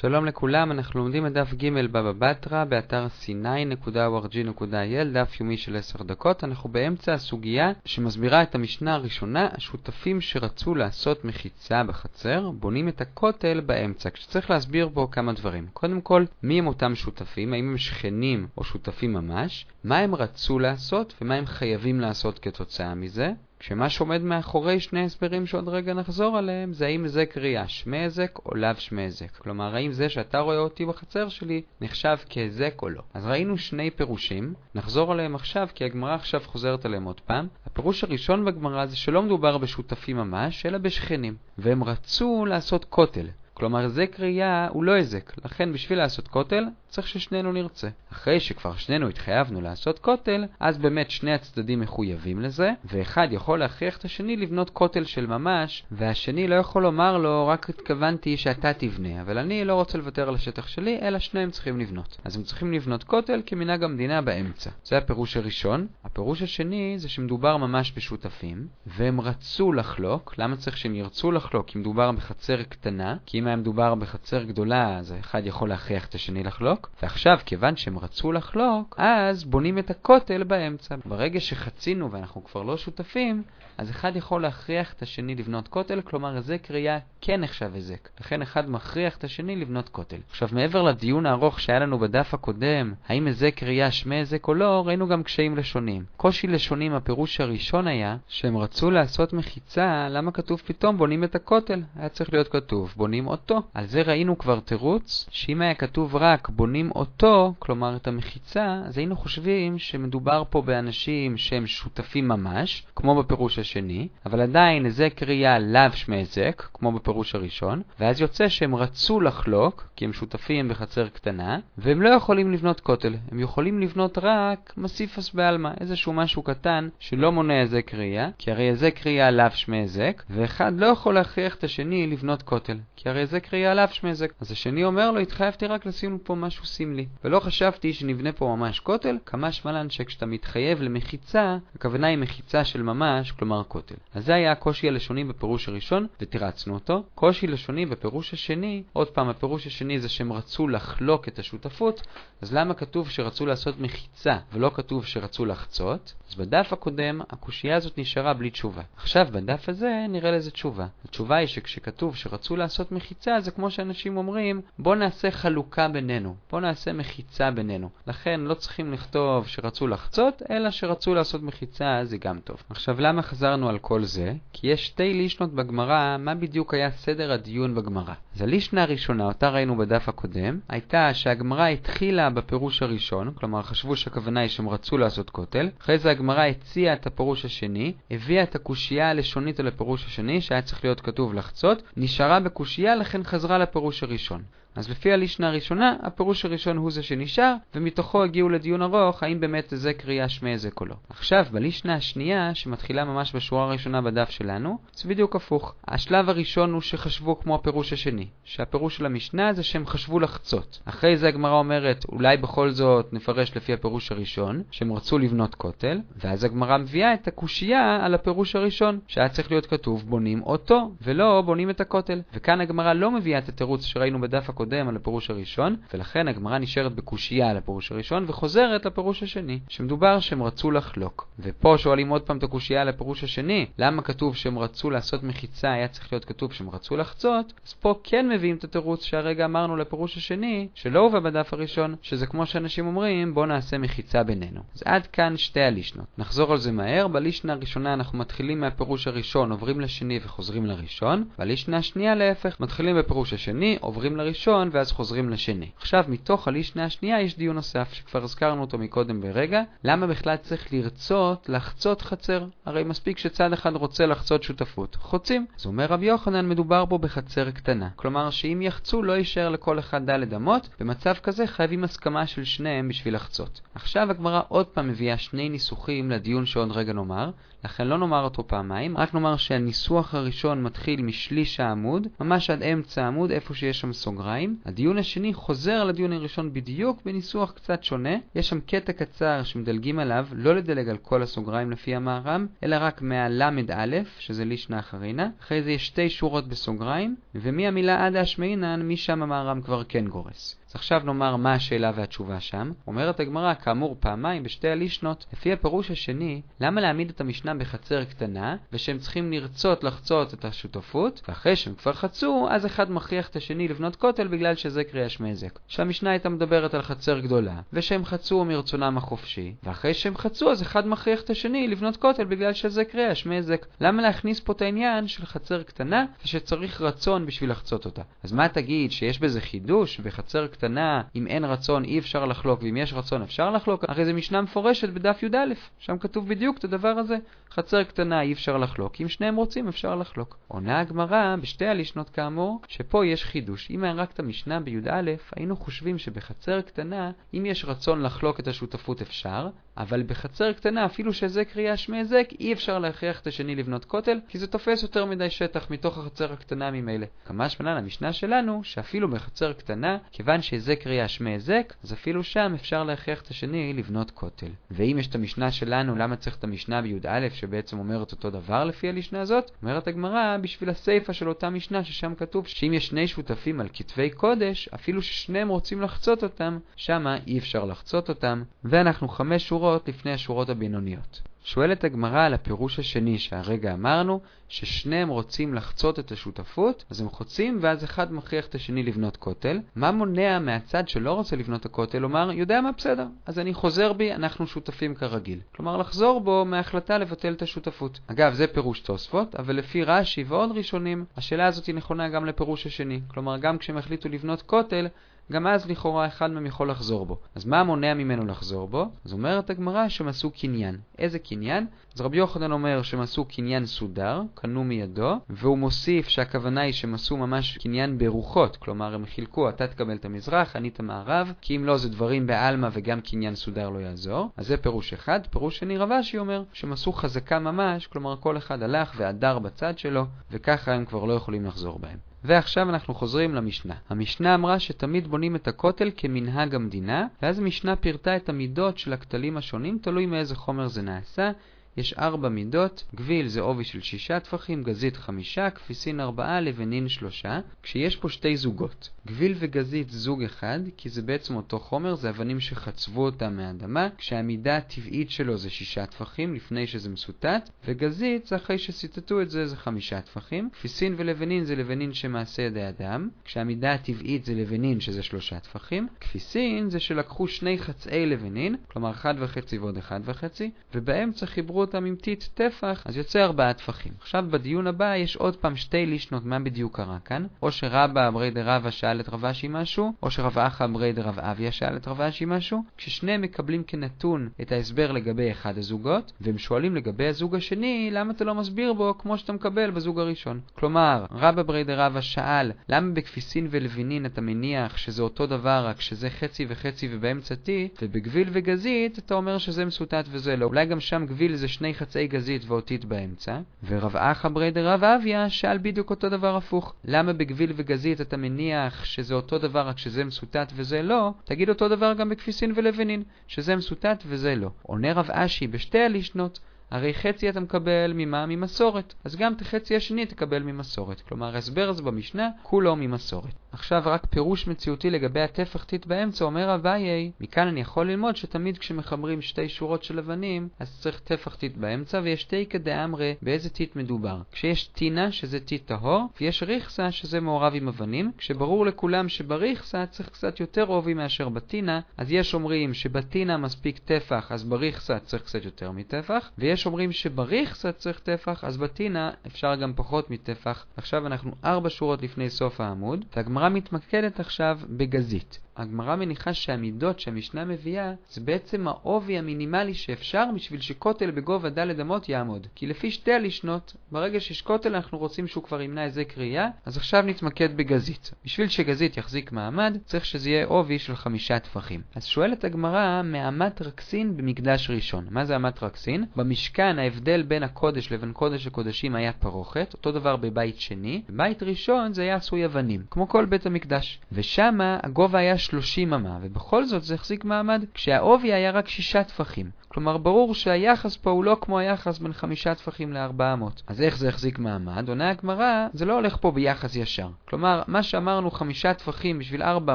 שלום לכולם, אנחנו לומדים את דף ג' בבא בתרא, באתר c9.org.il, דף יומי של 10 דקות. אנחנו באמצע הסוגיה שמסבירה את המשנה הראשונה, השותפים שרצו לעשות מחיצה בחצר, בונים את הכותל באמצע, כשצריך להסביר בו כמה דברים. קודם כל, מי הם אותם שותפים, האם הם שכנים או שותפים ממש, מה הם רצו לעשות ומה הם חייבים לעשות כתוצאה מזה. כשמה שעומד מאחורי שני הסברים שעוד רגע נחזור עליהם, זה האם זה קריאה שמי הזק או לאו שמי הזק. כלומר, האם זה שאתה רואה אותי בחצר שלי נחשב כהזק או לא. אז ראינו שני פירושים, נחזור עליהם עכשיו כי הגמרא עכשיו חוזרת עליהם עוד פעם. הפירוש הראשון בגמרא זה שלא מדובר בשותפים ממש, אלא בשכנים. והם רצו לעשות כותל. כלומר, היזק ראייה הוא לא היזק, לכן בשביל לעשות כותל צריך ששנינו נרצה. אחרי שכבר שנינו התחייבנו לעשות כותל, אז באמת שני הצדדים מחויבים לזה, ואחד יכול להכריח את השני לבנות כותל של ממש, והשני לא יכול לומר לו, רק התכוונתי שאתה תבנה, אבל אני לא רוצה לוותר על השטח שלי, אלא שניהם צריכים לבנות. אז הם צריכים לבנות כותל כמנהג המדינה באמצע. זה הפירוש הראשון. הפירוש השני זה שמדובר ממש בשותפים, והם רצו לחלוק. למה צריך שהם ירצו לחלוק? כי מדובר בחצר קטנה, כי אם היה מדובר בחצר גדולה, אז האחד יכול להכריח את השני לחלוק, ועכשיו, כיוון שהם רצו לחלוק, אז בונים את הכותל באמצע. ברגע שחצינו ואנחנו כבר לא שותפים, אז אחד יכול להכריח את השני לבנות כותל, כלומר היזק ראייה כן נחשב היזק. לכן אחד מכריח את השני לבנות כותל. עכשיו, מעבר לדיון הארוך שהיה לנו בדף הקודם, האם היזק ראייה שמי היזק או לא, ראינו גם קשיים לשונים. קושי לשונים, הפירוש הראשון היה שהם רצו לעשות מחיצה, למה כתוב פתאום בונים את הכותל? היה צריך להיות כתוב בונים אותו. על זה ראינו כבר תירוץ, שאם היה כתוב רק בונים אותו, כלומר את המחיצה, אז היינו חושבים שמדובר פה באנשים שהם שותפים ממש, כמו בפירוש השני, אבל עדיין היזק ראייה לאו שמי היזק, כמו בפירוש הראשון, ואז יוצא שהם רצו לחלוק, כי הם שותפים בחצר קטנה, והם לא יכולים לבנות כותל, הם יכולים לבנות רק מסיפס בעלמא, איזשהו משהו קטן שלא מונע היזק ראייה, כי הרי היזק ראייה לאו שמי היזק, ואחד לא יכול להכריח את השני לבנות כותל, כי הרי היזק ראייה לאו שמי היזק. אז השני אומר לו, התחייבתי רק לשים פה משהו סמלי, ולא חשבתי שנבנה פה ממש כותל, כמה שמלן שכשאתה מתחייב למחיצה, הכוונה היא מחיצה של ממש, כלומר כותל. אז זה היה הקושי הלשוני בפירוש הראשון, ותירצנו אותו. קושי לשוני בפירוש השני, עוד פעם, הפירוש השני זה שהם רצו לחלוק את השותפות, אז למה כתוב שרצו לעשות מחיצה ולא כתוב שרצו לחצות? אז בדף הקודם הקושייה הזאת נשארה בלי תשובה. עכשיו בדף הזה נראה לזה תשובה. התשובה היא שכשכתוב שרצו לעשות מחיצה זה כמו שאנשים אומרים בוא נעשה חלוקה בינינו, בוא נעשה מחיצה בינינו. לכן לא צריכים לכתוב שרצו לחצות, אלא שרצו לעשות מחיצה זה גם טוב. עכשיו למה חזרנו על כל זה? כי יש שתי לישנות בגמרא מה בדיוק היה סדר הדיון בגמרא. אז הלישנה הראשונה, אותה ראינו בדף הקודם, הייתה שהגמרא התחילה בפירוש הראשון, כלומר חשבו שהכוונה היא שהם רצו לעשות כותל, אחרי זה הגמרא הציעה את הפירוש השני, הביאה את הקושייה הלשונית על הפירוש השני, שהיה צריך להיות כתוב לחצות, נשארה בקושייה, לכן חזרה לפירוש הראשון. אז לפי הלישנה הראשונה, הפירוש הראשון הוא זה שנשאר, ומתוכו הגיעו לדיון ארוך האם באמת זה קריאה שמי או לא. עכשיו, בלישנה השנייה, שמתחילה ממש בשורה הראשונה בדף שלנו, זה בדיוק הפוך. השלב הראשון הוא שחשבו כמו הפירוש השני, שהפירוש של המשנה זה שהם חשבו לחצות. אחרי זה הגמרא אומרת, אולי בכל זאת נפרש לפי הפירוש הראשון, שהם רצו לבנות כותל, ואז הגמרא מביאה את הקושייה על הפירוש הראשון, שהיה צריך להיות כתוב בונים אותו, ולא בונים את הכותל. וכאן הגמרא לא מביאה את התירוץ שראינו בדף הקודם על הפירוש הראשון, ולכן הגמרא נשארת בקושייה על הפירוש הראשון וחוזרת לפירוש השני, שמדובר שהם רצו לחלוק. ופה שואלים עוד פעם את הקושייה על הפירוש השני, למה כתוב שהם רצו לעשות מחיצה, היה צריך להיות כתוב שהם רצו לחצות, אז פה כן מביאים את התירוץ שהרגע אמרנו לפירוש השני, שלא הובא בדף הראשון, שזה כמו שאנשים אומרים, בוא נעשה מחיצה בינינו. אז עד כאן שתי הלישנות. נחזור על זה מהר, בלישנה הראשונה אנחנו מתחילים מהפירוש הראשון, עוברים לשני וחוזרים לראשון, בלישנה השנייה להפך, מתחילים בפירוש השני, עוברים לראשון, ואז חוזרים לשני. עכשיו, מתוך הלישנה השנייה יש דיון נוסף, שכבר הזכרנו אותו מקודם ברגע, למה בכלל צריך לרצות לחצות חצר? הרי מספיק שצד אחד רוצה לחצות שותפות. חוצים. אז אומר רבי יוחנן, מדובר בו בחצר קטנה. כלומר, שאם יחצו לא יישאר לכל אחד ד' אמות, במצב כזה חייבים הסכמה של שניהם בשביל לחצות. עכשיו הגמרא עוד פעם מביאה שני ניסוחים לדיון שעוד רגע נאמר, לכן לא נאמר אותו פעמיים, רק נאמר שהניסוח הראשון מתחיל משליש העמוד, ממש עד באמצע העמוד איפה שיש שם סוגריים. הדיון השני חוזר לדיון הראשון בדיוק בניסוח קצת שונה. יש שם קטע קצר שמדלגים עליו, לא לדלג על כל הסוגריים לפי המהר"ם, אלא רק מהל"א, שזה לישנא אחרינה. אחרי זה יש שתי שורות בסוגריים, ומהמילה עד האשמעינן, משם המהר"ם כבר כן גורס. אז עכשיו נאמר מה השאלה והתשובה שם. אומרת הגמרא, כאמור פעמיים בשתי הלישנות, לפי הפירוש השני, למה להעמיד את המשנה בחצר קטנה, ושהם צריכים לרצות לחצות את השותפות, ואחרי שהם כבר חצו, אז אחד מכריח את השני לבנות כותל בגלל שזה קריאה שמזק. שהמשנה הייתה מדברת על חצר גדולה, ושהם חצו מרצונם החופשי, ואחרי שהם חצו אז אחד מכריח את השני לבנות כותל בגלל שזה קריאה שמזק. למה להכניס פה את העניין של חצר קטנה, ושצריך רצון בשביל לחצות אותה? אז מה תגיד, שיש בזה חידוש בחצר קטנה? קטנה, אם אין רצון אי אפשר לחלוק, ואם יש רצון אפשר לחלוק, הרי זה משנה מפורשת בדף י"א, שם כתוב בדיוק את הדבר הזה. חצר קטנה אי אפשר לחלוק, אם שניהם רוצים אפשר לחלוק. עונה הגמרא, בשתי הלישנות כאמור, שפה יש חידוש. אם היה רק את המשנה בי"א, היינו חושבים שבחצר קטנה, אם יש רצון לחלוק את השותפות אפשר, אבל בחצר קטנה, אפילו שזה קריאה שמי היזק, אי אפשר להכריח את השני לבנות כותל, כי זה תופס יותר מדי שטח מתוך החצר הקטנה ממילא. כמה שמנן המשנה שלנו, שאפילו בחצר קטנה, כיוון שזה קריאה שמי היזק, אז אפילו שם אפשר להכריח את השני לבנות כותל. ואם יש את המשנה שלנו, למה צריך את המשנה בי"א, שבעצם אומרת אותו דבר לפי הלישנה הזאת? אומרת הגמרא, בשביל הסיפה של אותה משנה, ששם כתוב שאם יש שני שותפים על כתבי קודש, אפילו ששניהם רוצים לחצות אותם, שמה אי אפשר לחצות אותם, ואנחנו חמש שורות שורות לפני השורות הבינוניות. שואלת הגמרא על הפירוש השני שהרגע אמרנו, ששניהם רוצים לחצות את השותפות, אז הם חוצים ואז אחד מכריח את השני לבנות כותל. מה מונע מהצד שלא רוצה לבנות הכותל לומר, יודע מה בסדר, אז אני חוזר בי, אנחנו שותפים כרגיל. כלומר לחזור בו מההחלטה לבטל את השותפות. אגב, זה פירוש תוספות, אבל לפי רש"י ועוד ראשונים, השאלה הזאת היא נכונה גם לפירוש השני. כלומר, גם כשהם החליטו לבנות כותל, גם אז לכאורה אחד מהם יכול לחזור בו. אז מה מונע ממנו לחזור בו? אז אומרת הגמרא שהם עשו קניין. איזה קניין? אז רבי יוחנן אומר שהם עשו קניין סודר, קנו מידו, והוא מוסיף שהכוונה היא שהם עשו ממש קניין ברוחות, כלומר הם חילקו, אתה תקבל את המזרח, אני את המערב, כי אם לא זה דברים בעלמא וגם קניין סודר לא יעזור. אז זה פירוש אחד. פירוש שני רבשי אומר שהם עשו חזקה ממש, כלומר כל אחד הלך והדר בצד שלו, וככה הם כבר לא יכולים לחזור בהם. ועכשיו אנחנו חוזרים למשנה. המשנה אמרה שתמיד בונים את הכותל כמנהג המדינה, ואז המשנה פירטה את המידות של הכתלים השונים, תלוי מאיזה חומר זה נעשה. יש ארבע מידות, גביל זה עובי של שישה טפחים, גזית חמישה, כפיסין ארבעה, לבנין שלושה, כשיש פה שתי זוגות. גביל וגזית זוג אחד, כי זה בעצם אותו חומר, זה אבנים שחצבו אותם מהאדמה, כשהמידה הטבעית שלו זה שישה טפחים, לפני שזה מסוטט, וגזית זה אחרי שסיטטו את זה, זה חמישה טפחים. כפיסין ולבנין זה לבנין שמעשה ידי אדם, כשהמידה הטבעית זה לבנין שזה שלושה טפחים. כפיסין זה שלקחו שני חצאי לבנין, כלומר אחד וחצי ועוד אחד וחצי, ובאמצע חיברו אותם עם טיט טפח, אז יוצא ארבעה טפחים. עכשיו בדיון הבא יש עוד פעם שתי לישנות מה בדיוק קרה כאן, או שרבא אמרי דרבא שאל את רב אשי משהו, או שרב אחא אמרי דרב אביה שאל את רב אשי משהו, כששניהם מקבלים כנתון את ההסבר לגבי אחד הזוגות, והם שואלים לגבי הזוג השני, למה אתה לא מסביר בו כמו שאתה מקבל בזוג הראשון. כלומר, רבא ברי דרבא שאל, למה בכפיסין ולבינין אתה מניח שזה אותו דבר רק שזה חצי וחצי ובאמצע טיט, ובגביל וגזית אתה אומר שזה מסוטט וזה לא. אולי גם שם גביל זה שני חצאי גזית ואותית באמצע, ורב אחא בריה דרב אויא שאל בדיוק אותו דבר הפוך. למה בגביל וגזית אתה מניח שזה אותו דבר רק שזה מסותת וזה לא? תגיד אותו דבר גם בכפיסין ולבנין, שזה מסותת וזה לא. עונה רב אשי בשתי הלישנות הרי חצי אתה מקבל ממה? ממסורת. אז גם את החצי השני תקבל ממסורת. כלומר, ההסבר הזה במשנה, כולו ממסורת. עכשיו רק פירוש מציאותי לגבי הטפח טיט באמצע, אומר אביי, מכאן אני יכול ללמוד שתמיד כשמחברים שתי שורות של אבנים, אז צריך טפח טיט באמצע, ויש איכא דאמרי באיזה טיט מדובר. כשיש טינה, שזה טיט טהור, ויש ריכסה, שזה מעורב עם אבנים, כשברור לכולם שבריכסה צריך קצת יותר עובי מאשר בטינה, אז יש אומרים שבטינה מספיק טפח, אז בריכסה צריך קצת יותר מטפח, ויש יש אומרים שבריכסה צריך טפח, אז בטינה אפשר גם פחות מטפח. עכשיו אנחנו ארבע שורות לפני סוף העמוד, והגמרא מתמקדת עכשיו בגזית. הגמרא מניחה שהמידות שהמשנה מביאה זה בעצם העובי המינימלי שאפשר בשביל שכותל בגובה ד' אמות יעמוד. כי לפי שתי הלשנות, ברגע שיש כותל אנחנו רוצים שהוא כבר ימנע איזה קריאה, אז עכשיו נתמקד בגזית. בשביל שגזית יחזיק מעמד, צריך שזה יהיה עובי של חמישה טפחים. אז שואלת הגמרא מאמת רקסין במקדש ראשון. מה זה אמת רקסין? במשכן ההבדל בין הקודש לבין קודש הקודשים היה פרוכת, אותו דבר בבית שני. בבית ראשון זה היה עשוי אבנים, כמו כל בית המקדש. ושמה הגובה היה 30 אמה, ובכל זאת זה החזיק מעמד, כשהעובי היה רק שישה טפחים. כלומר, ברור שהיחס פה הוא לא כמו היחס בין חמישה טפחים לארבע אמות. אז איך זה החזיק מעמד? עונה הגמרא, זה לא הולך פה ביחס ישר. כלומר, מה שאמרנו חמישה טפחים בשביל ארבע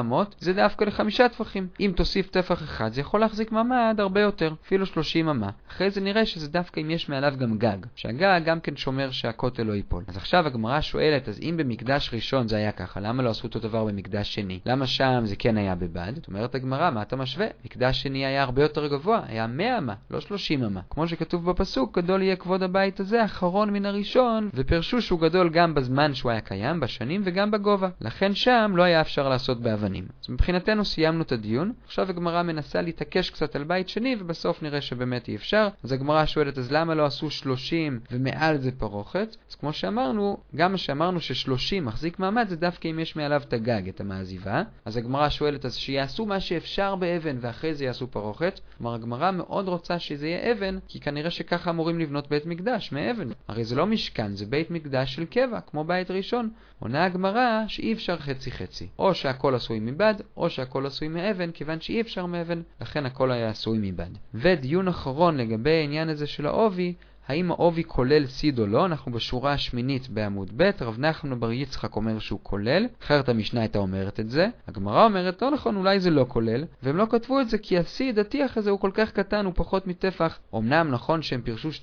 אמות, זה דווקא לחמישה טפחים. אם תוסיף טפח אחד, זה יכול להחזיק מעמד הרבה יותר, אפילו שלושים אמה. אחרי זה נראה שזה דווקא אם יש מעליו גם גג. שהגג גם כן שומר שהכותל לא ייפול. אז עכשיו הגמרא שואלת, אז אם במקדש ראשון זה היה ככה, למה לא עשו אותו דבר במקדש שני? למה שם זה כן היה בבד? זאת אומרת הגמרא, מה אתה משווה? מקדש שני היה הרבה יותר גבוה, היה 100 אמה, לא 30 אמה. כמו שכתוב בפסוק, גדול יהיה כבוד הבית הזה, אחרון מן הראשון, ופרשו שהוא גדול גם בזמן שהוא היה קיים, בשנים וגם בגובה. לכן שם לא היה אפשר לעשות באבנים. אז מבחינתנו סיימנו את הדיון, עכשיו הגמרא מנסה להתעקש קצת על בית שני, ובסוף נראה שבאמת אי אפשר. אז הגמרא שואלת, אז למה לא עשו 30 ומעל זה פרוכת? אז כמו שאמרנו, גם שאמרנו ש-30 מחזיק מעמד זה דווקא אם יש מעליו את הגג, את המעזיבה. אז הגמרא שואלת, אז שיעשו מה שאפשר באבן ואחרי זה יעשו פרוכת. כלומר, הגמרא מאוד רוצה שזה יהיה אבן, כי כנראה שככה אמורים לבנות בית מקדש, מאבן. הרי זה לא משכן, זה בית מקדש של קבע, כמו בית ראשון. עונה הגמרא שאי אפשר חצי חצי. או שהכל עשוי מבד, או שהכל עשוי מאבן, כיוון שאי אפשר מאבן, לכן הכל היה עשוי מבד. ודיון אחרון לגבי העניין הזה של העובי, האם העובי כולל סיד או לא? אנחנו בשורה השמינית בעמוד ב', רב נחמן בר יצחק אומר שהוא כולל, אחרת המשנה הייתה אומרת את זה. הגמרא אומרת, לא נכון, אולי זה לא כולל, והם לא כתבו את זה כי הסיד, הטיח הזה, הוא כל כך קטן, הוא פחות מטפח. אמנם נכון שהם פירשו 2.5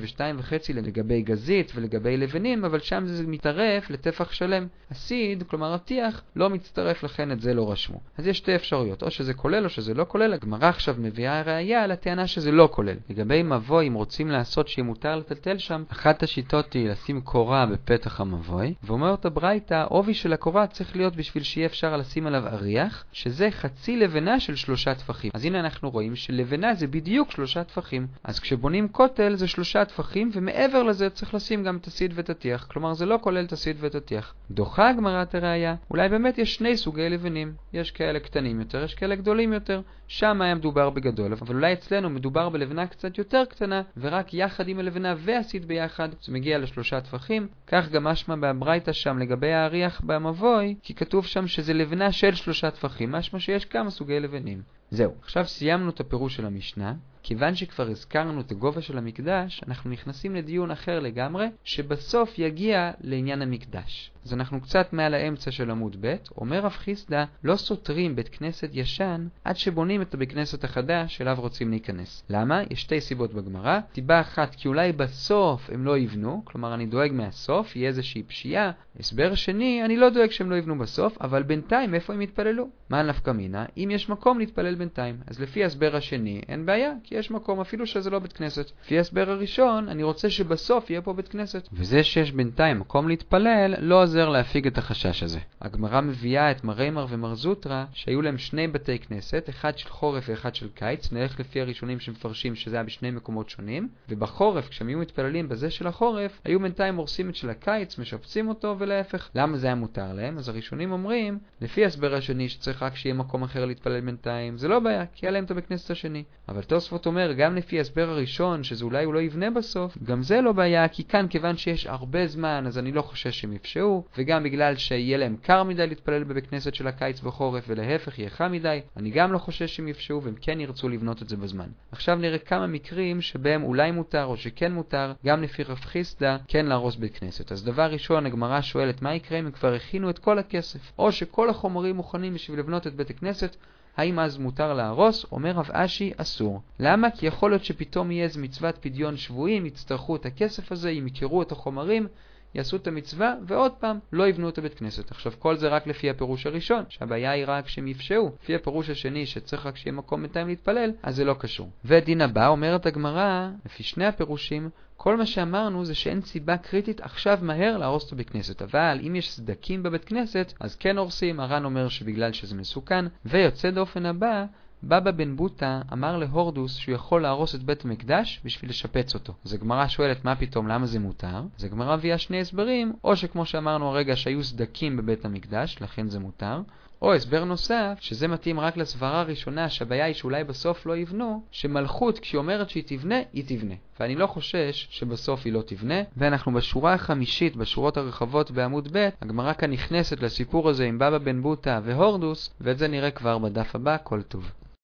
ו-2.5 לגבי גזית ולגבי לבנים, אבל שם זה מתערף לטפח שלם. הסיד, כלומר הטיח, לא מצטרף, לכן את זה לא רשמו. אז יש שתי אפשרויות, או שזה כולל או שזה לא כולל. הגמרא עכשיו מביאה ראייה על הטענה שזה לא כולל. לגבי מבוא, אם רוצים לעשות שיהיה מותר לטלטל שם, אחת השיטות היא לשים קורה בפתח המבוי, ואומרת הברייתא, עובי של הקורה צריך להיות בשביל שיהיה אפשר לשים עליו אריח, שזה חצי לבנה של שלושה טפחים. אז הנה אנחנו רואים שלבנה זה בדיוק שלושה טפחים. אז כשבונים כותל זה שלושה טפחים, ומעבר לזה צריך לשים גם את הסיד ואת הטיח. כלומר זה לא כולל את הסיד ואת הטיח. דוחה הגמרא את הראייה, אולי באמת יש שני סוגי לבנים. יש כאלה קטנים יותר, יש כאלה גדולים יותר. שם היה מדובר בגדול, אבל אולי אצלנו מדובר בלבנה קצת יותר קטנה, ורק יחד עם הלבנה והסיד ביחד, זה מגיע לשלושה טפחים. כך גם משמע בברייתא שם לגבי האריח במבוי, כי כתוב שם שזה לבנה של שלושה טפחים, משמע שיש כמה סוגי לבנים. זהו, עכשיו סיימנו את הפירוש של המשנה. כיוון שכבר הזכרנו את הגובה של המקדש, אנחנו נכנסים לדיון אחר לגמרי, שבסוף יגיע לעניין המקדש. אז אנחנו קצת מעל האמצע של עמוד ב', אומר רב חיסדא, לא סותרים בית כנסת ישן עד שבונים את הבית כנסת החדש שאליו רוצים להיכנס. למה? יש שתי סיבות בגמרא. סיבה אחת, כי אולי בסוף הם לא יבנו, כלומר אני דואג מהסוף, יהיה איזושהי פשיעה. הסבר שני, אני לא דואג שהם לא יבנו בסוף, אבל בינתיים איפה הם יתפללו? מה נפקא מינה? אם יש מקום להתפלל בינתיים. אז לפי ההסבר השני, אין בעיה, כי יש מקום אפילו שזה לא בית כנסת. לפי ההסבר הראשון, אני רוצה שבסוף יהיה פה בית כנסת. וזה שיש בינתיים מקום להתפלל, לא עוזר להפיג את החשש הזה. הגמרא מביאה את מריימר ומר זוטרה, שהיו להם שני בתי כנסת, אחד של חורף ואחד של קיץ, נלך לפי הראשונים שמפרשים שזה היה בשני מקומות שונים, ובחורף, כשהם היו מתפללים בזה של החורף, היו בינתיים הורסים את של הקיץ, משפצים אותו, ולהפך. למה זה היה מותר להם? אז הראשונים אומרים, לפי ההסבר השני שצריך רק שיהיה מקום אחר להתפלל בינתיים, זה לא בעיה, כי היה להם את הבית כנסת השני. אבל תוספות אומר, גם לפי ההסבר הראשון, שזה אולי הוא לא יבנה בסוף, גם זה לא בעיה, כי כאן כיוון שיש הרבה זמן, אז אני לא חושש שהם יפשעו, וגם בגלל שיהיה להם קר מדי להתפלל בבית כנסת של הקיץ וחורף, ולהפך יהיה חם מדי, אני גם לא חושש שהם יפשעו, והם כן ירצו לבנות את זה בזמן. עכשיו נראה כמה מקרים שבהם אולי מותר או שכן מותר, גם לפי רב חיסדא, כן להרוס בית כנסת. אז דבר ראשון, הגמרא שואלת מה יקרה אם הם כבר הכינו את כל הכסף, או שכל החומרים מוכנים בשביל לבנות את בית הכנסת, האם אז מותר להרוס? אומר רב אשי, אסור. למה? כי יכול להיות שפתאום יהיה איזה מצוות פדיון שבויים, יצטרכו את הכסף הזה, יכירו את החומרים, יעשו את המצווה, ועוד פעם, לא יבנו את הבית כנסת. עכשיו, כל זה רק לפי הפירוש הראשון, שהבעיה היא רק שהם יפשעו. לפי הפירוש השני, שצריך רק שיהיה מקום בינתיים להתפלל, אז זה לא קשור. ודין הבא, אומרת הגמרא, לפי שני הפירושים, כל מה שאמרנו זה שאין סיבה קריטית עכשיו מהר להרוס את הבית כנסת. אבל אם יש סדקים בבית כנסת, אז כן הורסים. הר"ן אומר שבגלל שזה מסוכן. ויוצא דופן הבא, בבא בן בוטה אמר להורדוס שהוא יכול להרוס את בית המקדש בשביל לשפץ אותו. אז הגמרא שואלת מה פתאום, למה זה מותר? אז הגמרא הביאה שני הסברים, או שכמו שאמרנו הרגע שהיו סדקים בבית המקדש, לכן זה מותר, או הסבר נוסף, שזה מתאים רק לסברה הראשונה, שהבעיה היא שאולי בסוף לא יבנו, שמלכות כשהיא אומרת שהיא תבנה, היא תבנה. ואני לא חושש שבסוף היא לא תבנה, ואנחנו בשורה החמישית, בשורות הרחבות בעמוד ב', הגמרא כאן נכנסת לסיפור הזה עם בבא בן בוטה והורדוס, ואת זה נראה כבר בדף הבא, כל טוב.